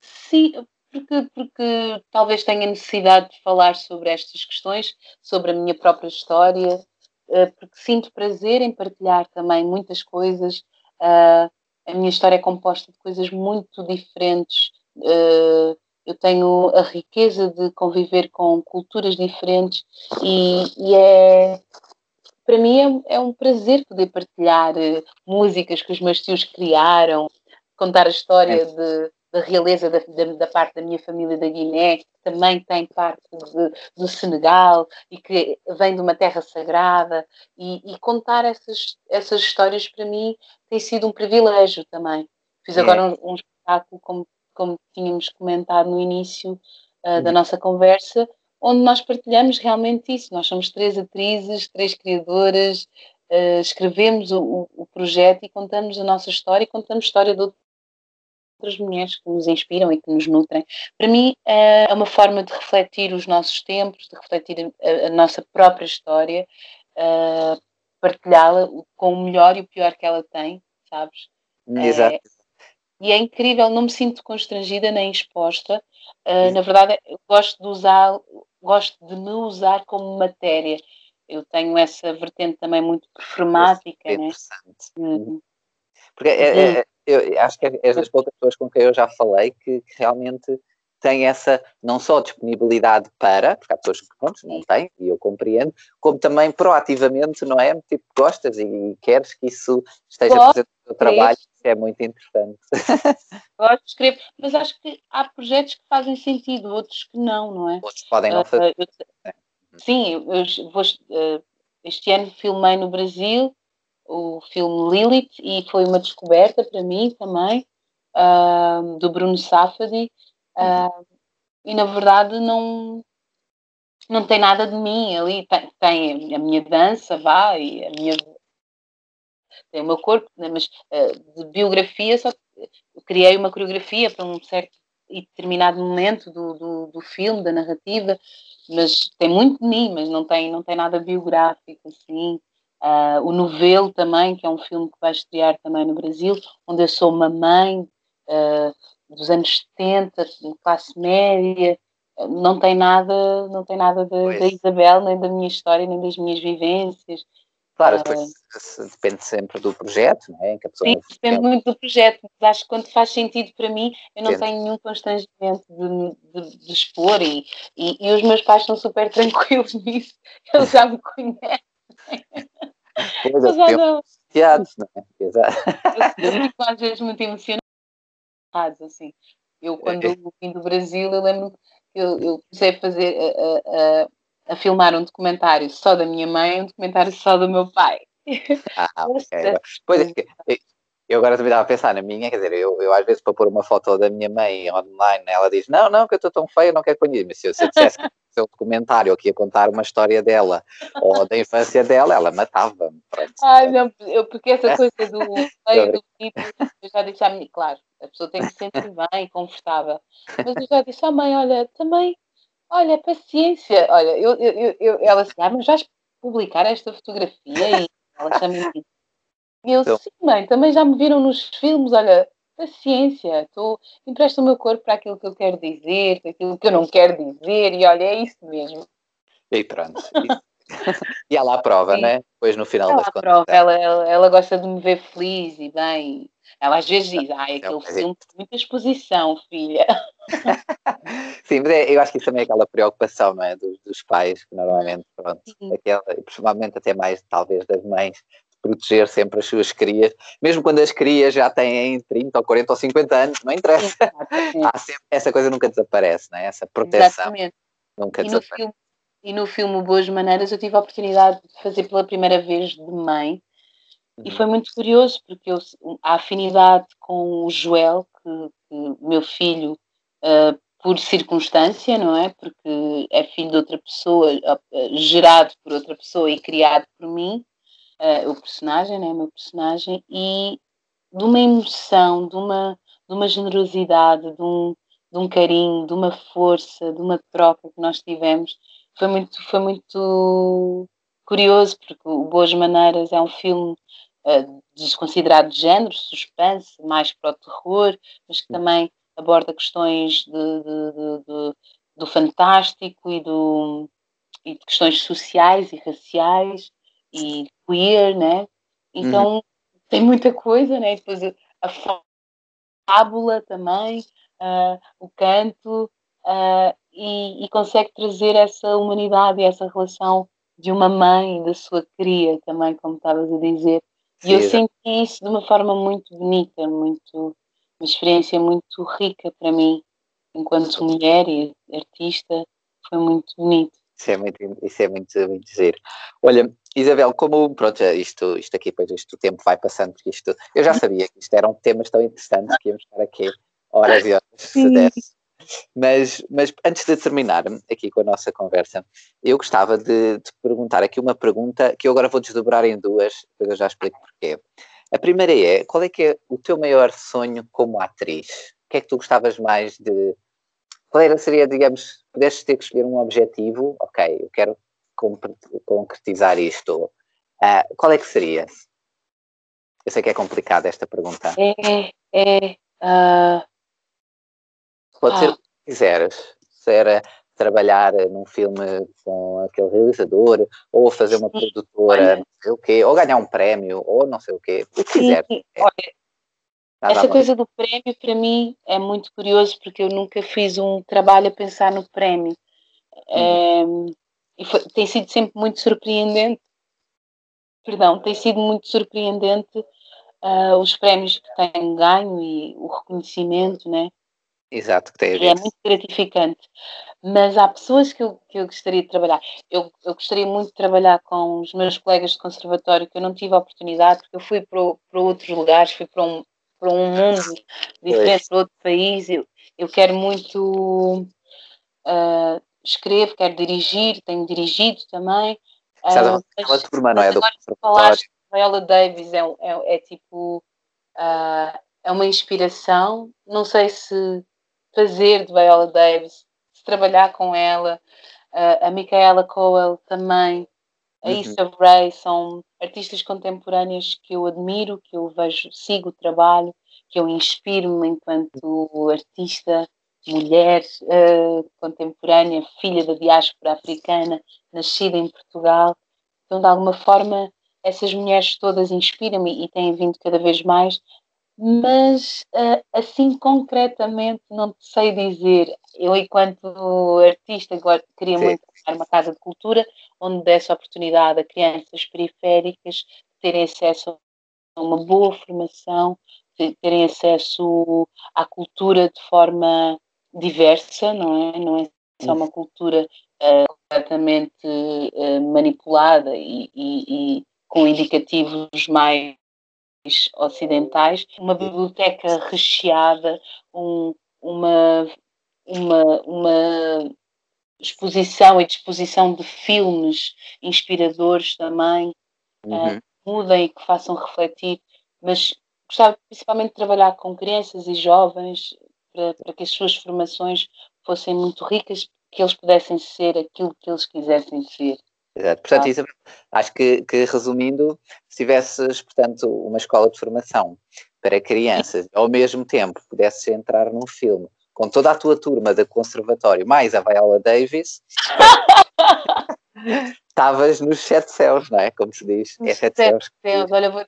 Sim, porque, porque talvez tenha necessidade de falar sobre estas questões, sobre a minha própria história, eh, porque sinto prazer em partilhar também muitas coisas. Eh, a minha história é composta de coisas muito diferentes. Eh, eu tenho a riqueza de conviver com culturas diferentes e, e é para mim é, é, um prazer poder partilhar músicas que os meus tios criaram, contar a história é. de, da realeza da, da, da, parte da minha família da Guiné, que também tem parte de, do Senegal e que vem de uma terra sagrada, e, e, contar essas, essas histórias para mim tem sido um privilégio também. Fiz é. agora um, um, espetáculo, como, como tínhamos comentado no início uh, da nossa conversa, onde nós partilhamos realmente isso. Nós somos três atrizes, três criadoras, uh, escrevemos o, o, projeto e contamos a nossa história e contamos a história de outras mulheres que nos inspiram e que nos nutrem. Para mim, é uma forma de refletir os nossos tempos, de refletir a, a nossa própria história, uh, partilhá-la com o melhor e o pior que ela tem, sabes? Exato. É, e é incrível, não me sinto constrangida nem exposta. Uh, na verdade, gosto de usar, gosto de me usar como matéria. Eu tenho essa vertente também muito performática, é né? Uhum. Porque é, é, eu acho que és das poucas pessoas com quem eu já falei que, que realmente tem essa não só disponibilidade para, porque há pessoas que pronto, não têm, e eu compreendo, como também proativamente, não é? Tipo, gostas e queres que isso esteja Gosto presente no teu trabalho, isso é muito interessante. Gosto de escrever, mas acho que há projetos que fazem sentido, outros que não, não é? Outros podem não fazer. Uh, eu, sim, eu vou, uh, este ano filmei no Brasil o filme Lilith e foi uma descoberta para mim também, uh, do Bruno Safadi. Uh, e na verdade não, não tem nada de mim ali, tem, tem a minha dança, vá, e a minha tem o meu corpo, né, mas uh, de biografia só criei uma coreografia para um certo e determinado momento do, do, do, filme, da narrativa, mas tem muito de mim, mas não tem, não tem nada biográfico, assim. Uh, o Novelo também, que é um filme que vai estrear também no Brasil, onde eu sou uma mãe uh, dos anos 70, classe média, não tem nada, não tem nada da Isabel, nem da minha história, nem das minhas vivências. Claro, ah, depois depende sempre do projeto, não é? Que a pessoa sim, depende muito do projeto, mas acho que quando faz sentido para mim, eu não tenho nenhum constrangimento de, de, de expor e, e, e, os meus pais são super tranquilos nisso, eles já me conhecem. Pois, é, não... não é? Exato. Eu fico às vezes muito emocionado, assim. Eu, quando é. vim do Brasil, eu lembro que eu, eu comecei a fazer, a, a, a filmar um documentário só da minha mãe e um documentário só do meu pai. Ah, okay. Pois é, eu agora também estava a pensar na minha, quer dizer, eu, eu às vezes para pôr uma foto da minha mãe online, ela diz, não, não, que eu estou tão feia, não quero conhecer. Mas se eu, se eu dissesse seu documentário que ia contar uma história dela ou da infância dela, ela matava-me. Ai, não, eu, porque essa coisa do meio do tipo, eu já disse à minha, claro, a pessoa tem que se sentir bem, confortável. Mas eu já disse à mãe, olha, também Olha, paciência. Olha, eu, eu, eu, ela assim, ah, mas vais publicar esta fotografia? E ela chama-me. E eu, então. sim, mãe, também já me viram nos filmes, olha, paciência, estou empresto o meu corpo para aquilo que eu quero dizer, para aquilo que eu não quero dizer, e olha, é isso mesmo. E pronto. e ela aprova, Sim. né? Depois no final ela das aprova, contas. Ela, ela, ela gosta de me ver feliz e bem. Ela às vezes diz, ai, aquele filme tem muita exposição, filha. Sim, mas é, eu acho que isso também é aquela preocupação, não é? Dos, dos pais, que normalmente, pronto, aquela, e provavelmente até mais, talvez, das mães, proteger sempre as suas crias, mesmo quando as crias já têm 30 ou 40 ou 50 anos, não interessa. Sempre, essa coisa nunca desaparece, não é? Essa proteção Exatamente. nunca e desaparece. No filme, e no filme Boas Maneiras eu tive a oportunidade de fazer pela primeira vez de mãe e foi muito curioso porque eu, a afinidade com o Joel, que, que meu filho, uh, por circunstância, não é? Porque é filho de outra pessoa, uh, gerado por outra pessoa e criado por mim, uh, o personagem, né? O meu personagem, e de uma emoção, de uma, de uma generosidade, de um, de um carinho, de uma força, de uma troca que nós tivemos. Foi muito, foi muito curioso, porque o Boas Maneiras é um filme uh, desconsiderado de género, suspense, mais para o terror, mas que também aborda questões de, de, de, do fantástico e, do, e de questões sociais e raciais e queer, né? Então uhum. tem muita coisa, né? Depois a fábula também, uh, o canto, uh, e, e, consegue trazer essa humanidade e essa relação de uma mãe da sua cria também, como estavas a dizer, e eu senti isso de uma forma muito bonita, muito, uma experiência muito rica para mim, enquanto mulher e artista, foi muito bonito. Isso é muito, isso é muito, muito giro. Olha, Isabel, como, pronto, isto, isto aqui, pois isto, o tempo vai passando, porque isto, eu já sabia que isto eram temas tão interessantes que íamos estar aqui horas e horas, se desse. Mas, mas antes de terminar aqui com a nossa conversa, eu gostava de, de perguntar aqui uma pergunta que eu agora vou desdobrar em duas, depois eu já explico porquê. A primeira é, qual é que é o teu maior sonho como atriz? O que é que tu gostavas mais de... Qual era, seria, digamos, pudesses ter que escolher um objetivo, ok, eu quero concretizar isto, uh, qual é que seria? Eu sei que é complicada esta pergunta. É, é, uh, Pode ah. ser o que quiseres. Se era trabalhar num filme com aquele realizador, ou fazer uma Sim. produtora, Olha. não sei o quê, ou ganhar um prémio, ou não sei o quê, o que quiser. É. Essa coisa do prémio para mim é muito curioso porque eu nunca fiz um trabalho a pensar no prémio. Uhum. É, e foi, tem sido sempre muito surpreendente. Perdão, tem sido muito surpreendente uh, os prémios que tenho ganho e o reconhecimento, né? Exato, que tem a ver. é muito gratificante. Mas há pessoas que eu, que eu gostaria de trabalhar. Eu, eu gostaria muito de trabalhar com os meus colegas de conservatório, que eu não tive a oportunidade, porque eu fui para, para outros lugares, fui para um, para um mundo diferente, para outro país. Eu, eu quero muito uh, escrevo, quero dirigir, tenho dirigido também. Estás uh, a turma, não é? Do falaste, Viola Davis é, é, é tipo uh, é uma inspiração. Não sei se fazer de Viola Davis, se trabalhar com ela, uh, a Micaela Coel também, a uhum. Issa Rae são artistas contemporâneas que eu admiro, que eu vejo, sigo o trabalho, que eu inspiro-me enquanto artista, mulher uh, contemporânea, filha da diáspora africana, nascida em Portugal. Então, de alguma forma, essas mulheres todas inspiram-me e têm vindo cada vez mais, mas uh, assim concretamente não sei dizer. Eu, enquanto artista, queria Sim. muito criar uma casa de cultura onde desse oportunidade a crianças periféricas terem acesso a uma boa formação, terem acesso à cultura de forma diversa, não é? Não é só uma cultura uh, completamente uh, manipulada e, e, e, com indicativos mais ocidentais, uma biblioteca recheada, um, uma, uma, uma exposição e disposição de filmes inspiradores também, uhum. uh, mudem e que façam refletir, mas gostava principalmente de trabalhar com crianças e jovens para, para que as suas formações fossem muito ricas, que eles pudessem ser aquilo que eles quisessem ser. Exato. Portanto, ah. Isabel, acho que, que, resumindo, se tivesses, portanto, uma escola de formação para crianças, ao mesmo tempo pudesses entrar num filme com toda a tua turma da conservatório, mais a Viola Davis, estavas nos sete céus, não é? Como se diz. É sete, sete céus. céus. Olha, vou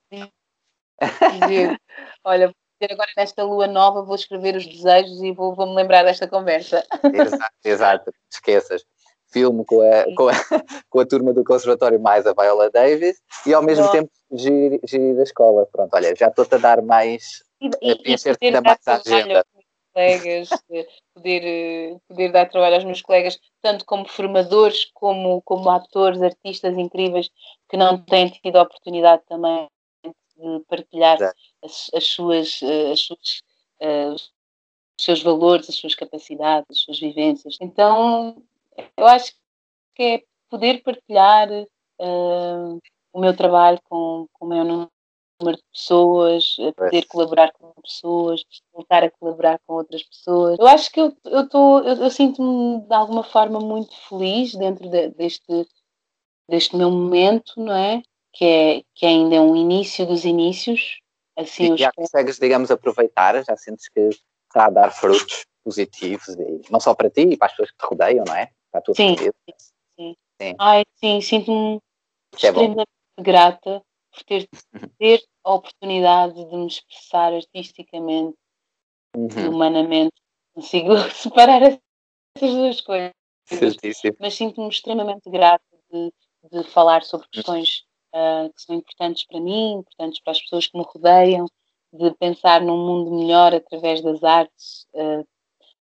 dizer, olha, agora nesta lua nova vou escrever os desejos e vou, vou me lembrar desta conversa. Exato, exato, esqueças filme com a, com a, com a turma do conservatório mais a Viola Davis e ao mesmo tempo gerir, gerir a escola. Pronto, olha, já estou-te a dar mais e, e, a ainda mais à agenda. Colegas, poder, poder dar trabalho aos meus colegas, tanto como formadores, como, como atores, artistas incríveis que não têm tido a oportunidade também de partilhar as, as, suas, eh, as suas uh, os seus valores, as suas capacidades, as suas vivências. Então, eu acho que é poder partilhar uh, o meu trabalho com, com o meu número de pessoas, poder colaborar com pessoas, voltar a colaborar com outras pessoas. Eu acho que eu, eu, tô, eu, eu sinto-me de alguma forma muito feliz dentro de, deste, deste meu momento, não é? Que, é? que ainda é um início dos inícios. Assim, e já consegues, digamos, aproveitar, já sentes que está a dar frutos positivos, e não só para ti, e para as pessoas que te rodeiam, não é? A tua sim, família. Sim, sim. Ai, sim, sinto-me é extremamente grata por ter, ter a oportunidade de me expressar artisticamente uhum. e humanamente. Consigo separar essas duas coisas. Certíssimo. Mas sinto-me extremamente grata de, de falar sobre uhum. questões uh, que são importantes para mim, importantes para as pessoas que me rodeiam, de pensar num mundo melhor através das artes, uh,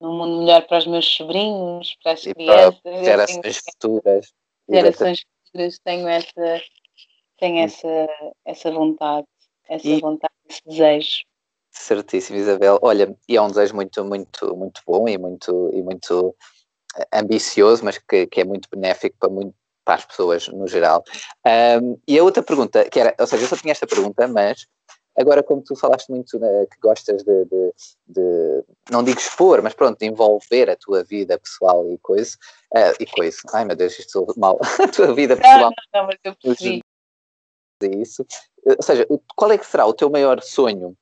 num mundo melhor para os meus sobrinhos, para as e crianças. Para gerações futuras. Gerações futuras, tenho essa, tenho essa, essa vontade, essa e, vontade, esse desejo. Certíssimo, Isabel. Olha, e é um desejo muito, muito, muito bom e muito, e muito eh, ambicioso, mas que, que é muito benéfico para, muito, para as pessoas no geral. Um, e a outra pergunta, que era, ou seja, eu só tinha esta pergunta, mas Agora, como tu falaste muito né, que gostas de, de, de, não digo expor, mas pronto, de envolver a tua vida pessoal e coisa, uh, e coisa, ai meu Deus, isto sou mal, a tua vida pessoal. Não, não, mas eu percebi. Isso. Ou seja, qual é que será o teu maior sonho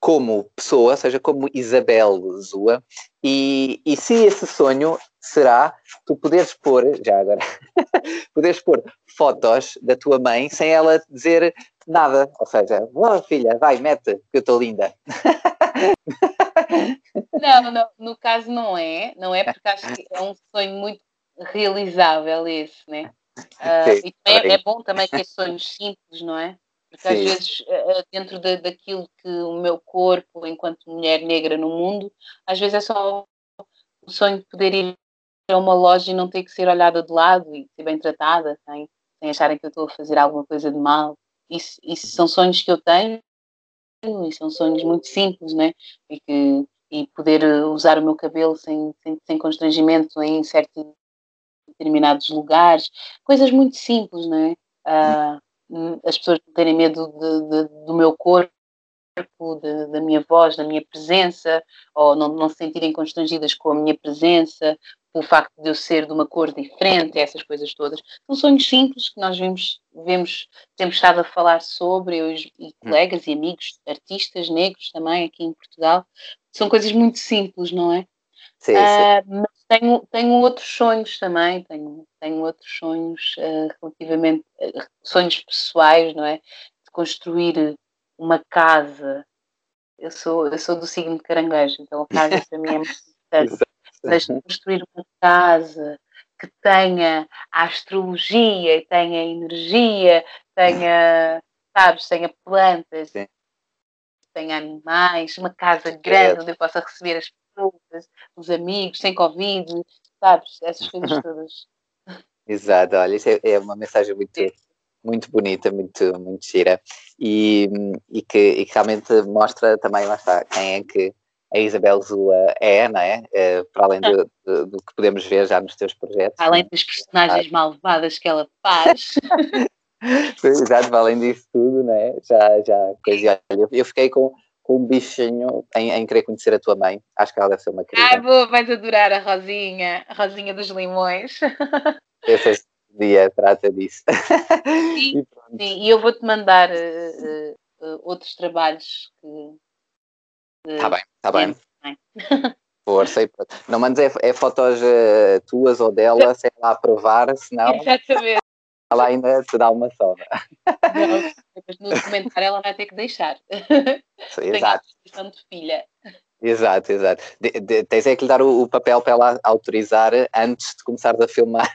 como pessoa, seja como Isabel Zua, e, e se esse sonho será tu poderes pôr, já agora, poderes pôr fotos da tua mãe sem ela dizer nada, ou seja, oh, filha, vai, mete, que eu estou linda. Não, não, no caso não é, não é porque acho que é um sonho muito realizável esse, né? Uh, e é, é, bom também ter sonhos simples, não é? Porque Sim. às vezes, uh, dentro de, daquilo que o meu corpo, enquanto mulher negra no mundo, às vezes é só o sonho de poder ir a uma loja e não ter que ser olhada de lado e ser bem tratada, sem, sem acharem que eu estou a fazer alguma coisa de mal. Isso, isso são sonhos que eu tenho e são sonhos muito simples, né? E, que, e poder usar o meu cabelo sem, sem, sem constrangimento em certos determinados lugares, coisas muito simples, não é? Uh, as pessoas não terem medo de, de, do meu corpo, de, da minha voz, da minha presença, ou não, não se sentirem constrangidas com a minha presença, pelo facto de eu ser de uma cor diferente, essas coisas todas. São sonhos simples que nós vemos, vemos temos estado a falar sobre, eu e hum. colegas e amigos, artistas negros também aqui em Portugal. São coisas muito simples, não é? Sim, sim. Uh, mas tenho, tenho outros sonhos também, tenho, tenho outros sonhos uh, relativamente, uh, sonhos pessoais, não é? De construir uma casa. Eu sou, eu sou do signo de caranguejo, então a casa para mim é muito importante mas construir uma casa que tenha a astrologia e tenha energia, tenha, sabes, tenha plantas, Sim. tenha animais, uma casa grande é. onde eu possa receber as pessoas, os amigos, sem Covid, sabes, essas coisas todas. Exato, olha, isso é, é uma mensagem muito, muito bonita, muito, muito gira e, e, que, e que realmente mostra também, lá está, quem é que a Isabel Zua é, não é? é para além do, do, do, que podemos ver já nos teus projetos. Além das personagens ah. malvadas que ela faz. Exato, para além disso tudo, não é? Já, já, coisa, eu, eu fiquei com, com um bichinho em, em, querer conhecer a tua mãe. Acho que ela deve ser uma querida. Ah, boa, vais adorar a Rosinha, a Rosinha dos Limões. Esse dia trata disso. Sim, e, sim, e eu vou-te mandar uh, uh, outros trabalhos que Está bem, está bem. Força. Não mandes é, é fotos uh, tuas ou dela, sem lá provar, senão. Exatamente. Ela ainda te dá uma soda. no documentário ela vai ter que deixar. Sim, exato. Tem de filha. Exato, exato. De, de, tens é que lhe dar o, o, papel para ela autorizar antes de começar a filmar.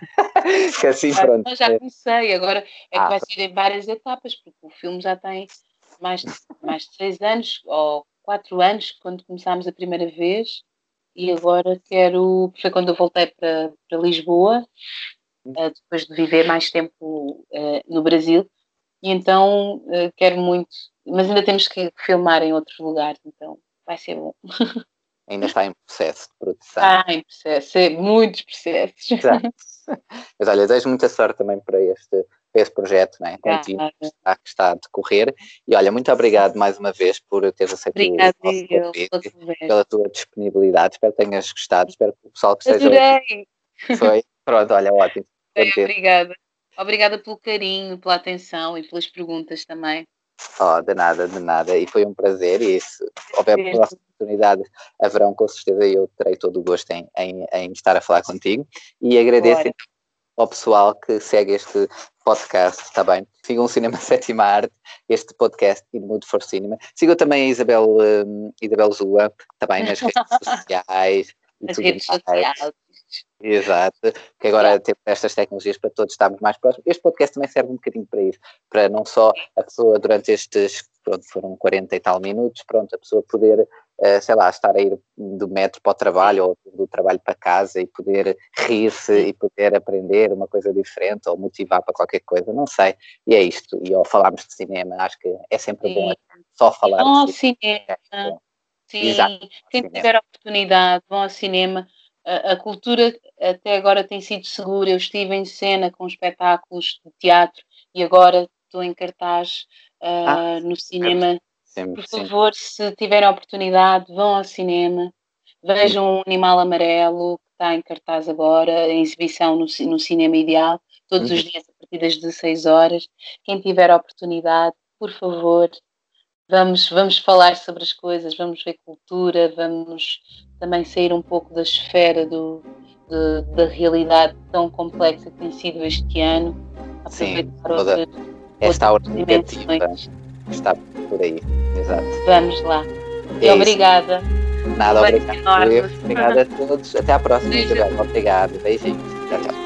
que assim, pronto. já comecei, agora é ah. que vai ser em várias etapas, porque o filme já tem mais de, mais de seis anos, ou quatro anos, quando começámos a primeira vez, e agora quero. Foi quando eu voltei para, para Lisboa, uh, depois de viver mais tempo uh, no Brasil, e então uh, quero muito. Mas ainda temos que filmar em outros lugares, então vai ser bom. Ainda está em processo de produção. Está em processo, é, muitos processos. Exato. Mas olha, desejo muita sorte também para este esse projeto né, contínuo que está, que está a decorrer. E olha, muito obrigado mais uma vez por teres aceito Obrigada o nosso convite, pela tua disponibilidade. Espero que tenhas gostado, espero que o pessoal que esteja Adorei. Foi? Pronto, olha, ótimo. obrigada. Obrigada pelo carinho, pela atenção e pelas perguntas também. Oh, de nada, de nada. E foi um prazer. E se houver próximas oportunidades, haverão com certeza. Eu terei todo o gosto em, em, em estar a falar contigo. E agradeço ao pessoal que segue este podcast, está bem? Sigam o Cinema Sétima Arte, este podcast e Mood for Cinema. Sigam também a Isabel, um, Isabel Zua, também nas redes sociais. Nas redes sociais. Exato, que agora temos estas tecnologias para todos estarmos mais próximos. Este podcast também serve um bocadinho para isso, para não só a pessoa durante estes, pronto, foram 40 e tal minutos, pronto, a pessoa poder uh, sei lá, estar a ir do metro para o trabalho ou do trabalho para casa e poder rir-se e poder aprender uma coisa diferente ou motivar para qualquer coisa, não sei. E é isto. E ao falarmos de cinema, acho que é sempre Sim. bom só falar bom de cinema. cinema. Sim, Exato. quem cinema. tiver a oportunidade, vão ao cinema. A, a cultura até agora tem sido segura. Eu estive em cena com espetáculos de teatro e agora estou em cartaz uh, ah, no cinema Sempre, Por favor, se tiverem a oportunidade, vão ao cinema, vejam o Animal Amarelo, que está em cartaz agora, em exibição no, no Cinema Ideal, todos uhum. os dias a partir das 16 horas. Quem tiver a oportunidade, por favor, vamos, vamos falar sobre as coisas, vamos ver cultura, vamos também sair um pouco da esfera do, de, da realidade tão complexa que tem sido este ano. Sim, toda esta hora negativa está por aí. Exato. Vamos lá. É obrigada. Nada, obrigado. Obrigada a todos. Até à próxima, Isabel. Obrigado. Beijinhos.